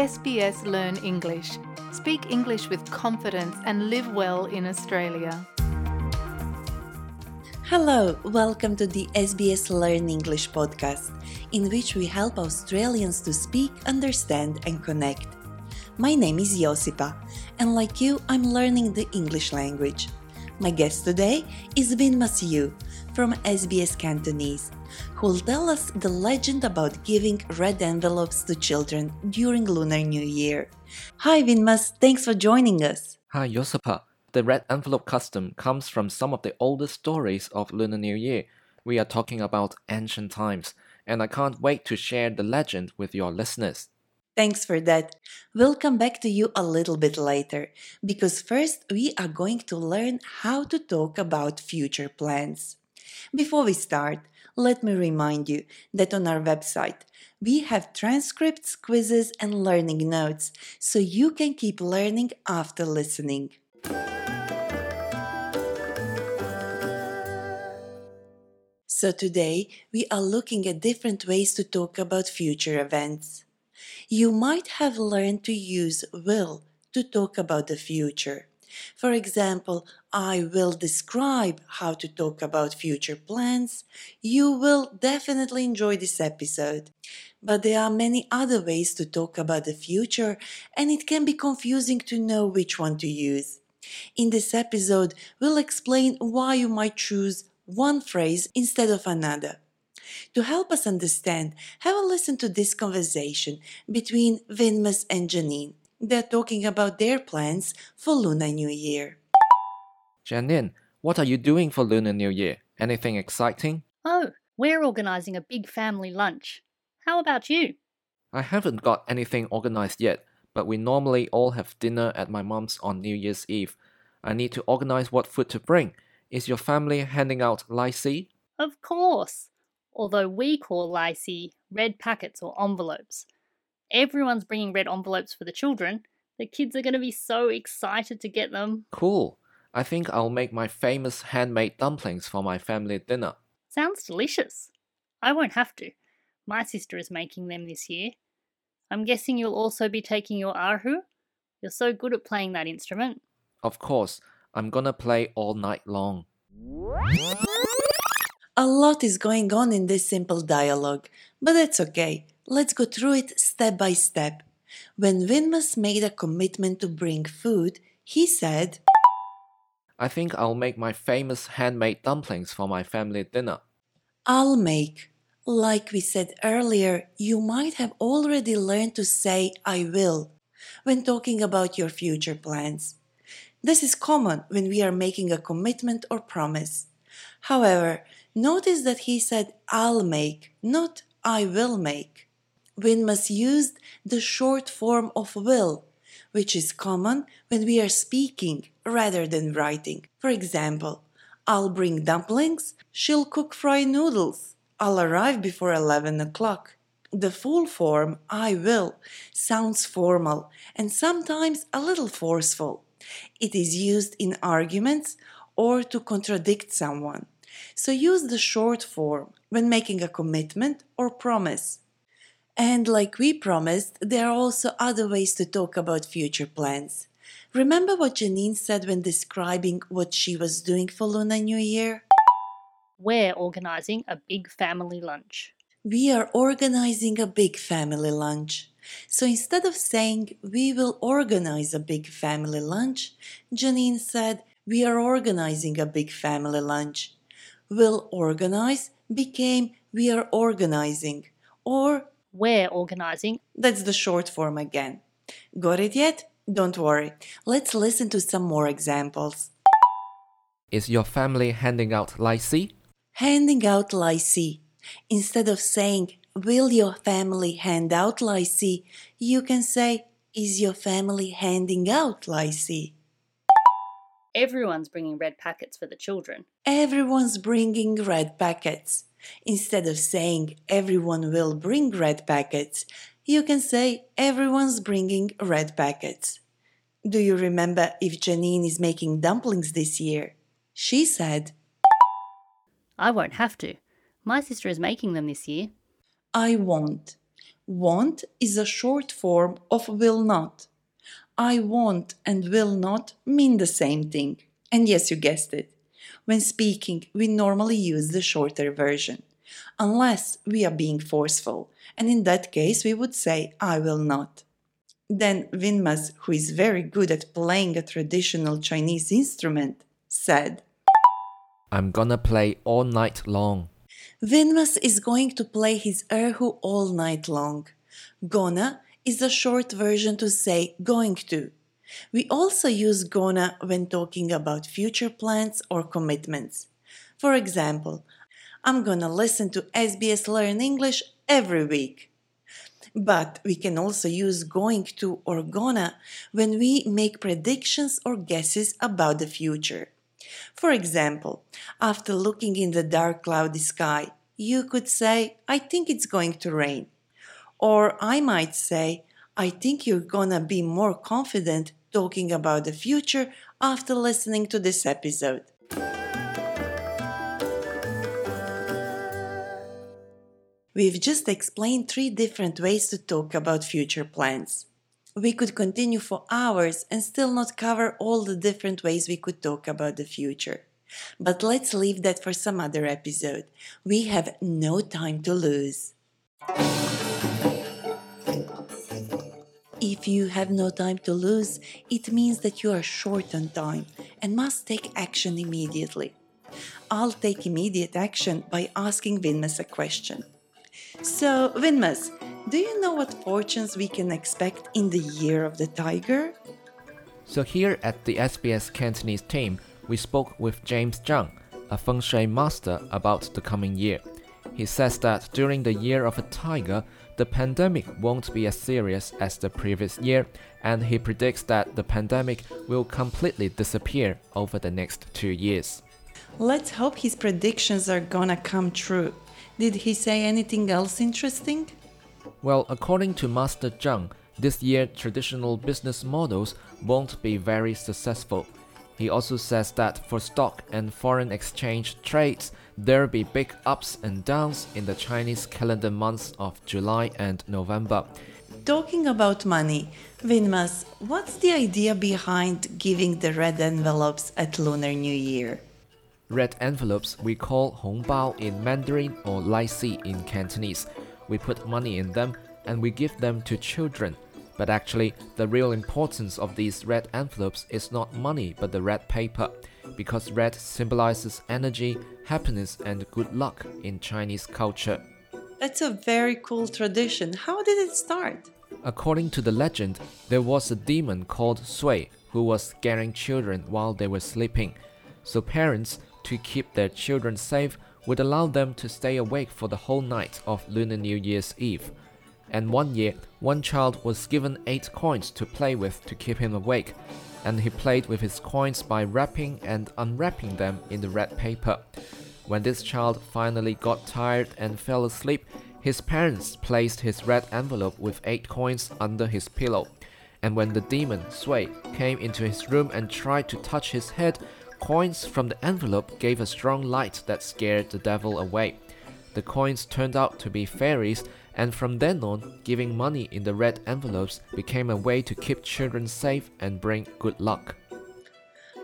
SBS Learn English. Speak English with confidence and live well in Australia. Hello, welcome to the SBS Learn English podcast, in which we help Australians to speak, understand, and connect. My name is Josipa, and like you, I'm learning the English language. My guest today is Vinmas Yu from SBS Cantonese, who will tell us the legend about giving red envelopes to children during Lunar New Year. Hi, Vinmas, thanks for joining us. Hi, Josipa. The red envelope custom comes from some of the oldest stories of Lunar New Year. We are talking about ancient times, and I can't wait to share the legend with your listeners. Thanks for that. We'll come back to you a little bit later, because first we are going to learn how to talk about future plans. Before we start, let me remind you that on our website we have transcripts, quizzes, and learning notes so you can keep learning after listening. So, today we are looking at different ways to talk about future events. You might have learned to use will to talk about the future. For example, I will describe how to talk about future plans. You will definitely enjoy this episode. But there are many other ways to talk about the future, and it can be confusing to know which one to use. In this episode, we'll explain why you might choose one phrase instead of another. To help us understand, have a listen to this conversation between Vinmas and Janine. They're talking about their plans for Lunar New Year. Janine, what are you doing for Lunar New Year? Anything exciting? Oh, we're organising a big family lunch. How about you? I haven't got anything organized yet, but we normally all have dinner at my mom's on New Year's Eve. I need to organize what food to bring. Is your family handing out lai si? Of course. Although we call lai red packets or envelopes. Everyone's bringing red envelopes for the children. The kids are going to be so excited to get them. Cool. I think I'll make my famous handmade dumplings for my family dinner. Sounds delicious. I won't have to. My sister is making them this year. I'm guessing you'll also be taking your erhu? You're so good at playing that instrument. Of course, I'm gonna play all night long. A lot is going on in this simple dialogue, but that's okay. Let's go through it step by step. When Vinmas made a commitment to bring food, he said, I think I'll make my famous handmade dumplings for my family dinner. I'll make. Like we said earlier, you might have already learned to say I will when talking about your future plans. This is common when we are making a commitment or promise. However, notice that he said I'll make, not I will make. Vinmas used the short form of will, which is common when we are speaking rather than writing. For example, I'll bring dumplings, she'll cook fried noodles, I'll arrive before 11 o'clock. The full form, I will, sounds formal and sometimes a little forceful. It is used in arguments or to contradict someone. So use the short form when making a commitment or promise. And like we promised, there are also other ways to talk about future plans. Remember what Janine said when describing what she was doing for Lunar New Year? We're organising a big family lunch. We are organizing a big family lunch. So instead of saying we will organize a big family lunch, Janine said we are organizing a big family lunch. Will organize became we are organizing or We're organising. that's the short form again. Got it yet? Don't worry. Let's listen to some more examples. Is your family handing out lai si? Handing out lai si. Instead of saying, Will your family hand out lai si? You can say, Is your family handing out lai si? Everyone's bringing red packets for the children. Everyone's bringing red packets. Instead of saying, Everyone will bring red packets, you can say, Everyone's bringing red packets. Do you remember if Janine is making dumplings this year? She said, I won't have to. My sister is making them this year. I won't. Want is a short form of will not. I want and will not mean the same thing. And yes, you guessed it. When speaking, we normally use the shorter version, unless we are being forceful, and in that case, we would say, I will not. Then Vinmas, who is very good at playing a traditional Chinese instrument, said, I'm gonna play all night long. Vinmas is going to play his erhu all night long. Gonna is a short version to say going to. We also use gonna when talking about future plans or commitments. For example, I'm gonna listen to SBS Learn English every week. But we can also use going to or gonna when we make predictions or guesses about the future. For example, after looking in the dark cloudy sky, you could say, I think it's going to rain. Or I might say, I think you're gonna be more confident talking about the future after listening to this episode. We've just explained three different ways to talk about future plans. We could continue for hours and still not cover all the different ways we could talk about the future. But let's leave that for some other episode. We have no time to lose. If you have no time to lose, it means that you are short on time and must take action immediately. I'll take immediate action by asking Vinmas a question. So, Vinmas, do you know what fortunes we can expect in the year of the tiger? So here at the SBS Cantonese team, we spoke with James Zhang, a feng shui master, about the coming year. He says that during the year of a tiger, the pandemic won't be as serious as the previous year, and he predicts that the pandemic will completely disappear over the next two years. Let's hope his predictions are gonna come true. Did he say anything else interesting? Well, according to Master Zhang, this year traditional business models won't be very successful. He also says that for stock and foreign exchange trades, there'll be big ups and downs in the Chinese calendar months of July and November. Talking about money, Vinmas, what's the idea behind giving the red envelopes at Lunar New Year? Red envelopes we call hongbao in Mandarin or lai si in Cantonese. We put money in them and we give them to children. But actually, the real importance of these red envelopes is not money but the red paper, because red symbolizes energy, happiness, and good luck in Chinese culture. That's a very cool tradition. How did it start? According to the legend, there was a demon called Sui who was scaring children while they were sleeping. So parents to keep their children safe would allow them to stay awake for the whole night of Lunar New Year's Eve. And one year, one child was given eight coins to play with to keep him awake, and he played with his coins by wrapping and unwrapping them in the red paper. When this child finally got tired and fell asleep, his parents placed his red envelope with eight coins under his pillow. And when the demon, Sui, came into his room and tried to touch his head, Coins from the envelope gave a strong light that scared the devil away. The coins turned out to be fairies, and from then on, giving money in the red envelopes became a way to keep children safe and bring good luck.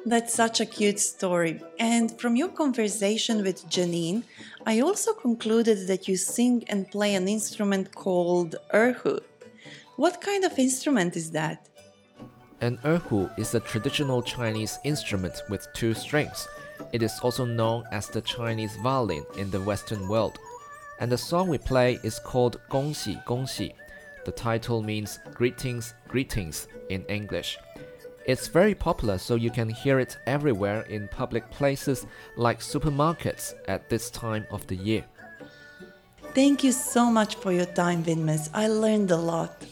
That's such a cute story. And from your conversation with Janine, I also concluded that you sing and play an instrument called erhu. What kind of instrument is that? An erhu is a traditional Chinese instrument with two strings. It is also known as the Chinese violin in the Western world. And the song we play is called Gongxi Gongxi. The title means greetings, greetings in English. It's very popular, so you can hear it everywhere in public places like supermarkets at this time of the year. Thank you so much for your time, Vinmas. I learned a lot.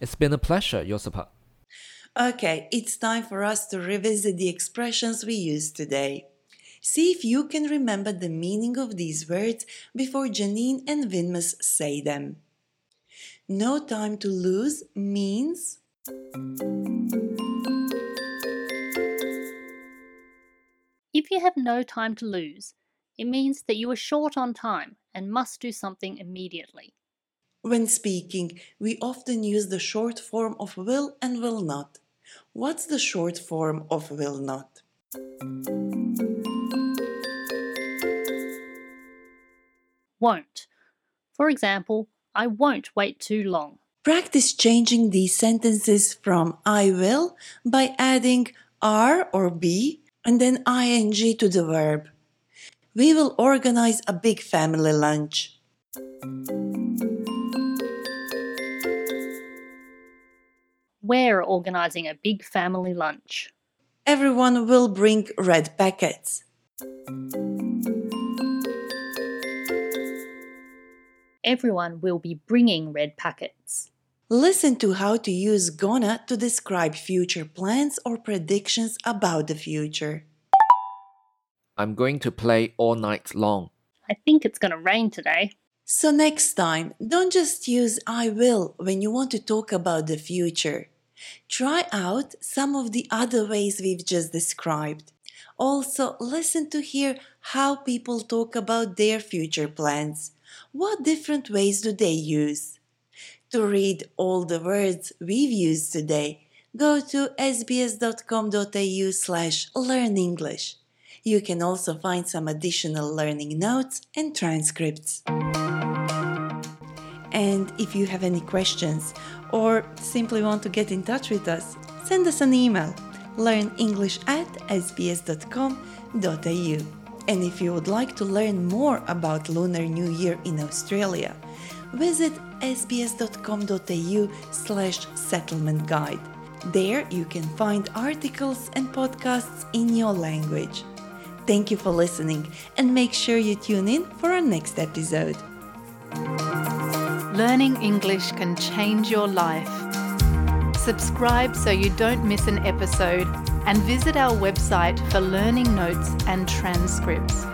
It's been a pleasure, Josipa. Okay, it's time for us to revisit the expressions we used today. See if you can remember the meaning of these words before Janine and Vinmas say them. No time to lose means. If you have no time to lose, it means that you are short on time and must do something immediately. When speaking, we often use the short form of will and will not. What's the short form of will not? Won't. For example, I won't wait too long. Practice changing these sentences from I will by adding are or be and then ing to the verb. We will organize a big family lunch. We're organising a big family lunch. Everyone will bring red packets. Everyone will be bringing red packets. Listen to how to use gonna to describe future plans or predictions about the future. I'm going to play all night long. I think it's going to rain today. So, next time, don't just use I will when you want to talk about the future. Try out some of the other ways we've just described. Also, listen to hear how people talk about their future plans. What different ways do they use? To read all the words we've used today, go to sbs.com.au slash learn English. You can also find some additional learning notes and transcripts. And if you have any questions or simply want to get in touch with us, send us an email learnenglish at sbs.com.au. And if you would like to learn more about Lunar New Year in Australia, visit sbs.com.au slash settlement guide. There you can find articles and podcasts in your language. Thank you for listening and make sure you tune in for our next episode. Learning English can change your life. Subscribe so you don't miss an episode and visit our website for learning notes and transcripts.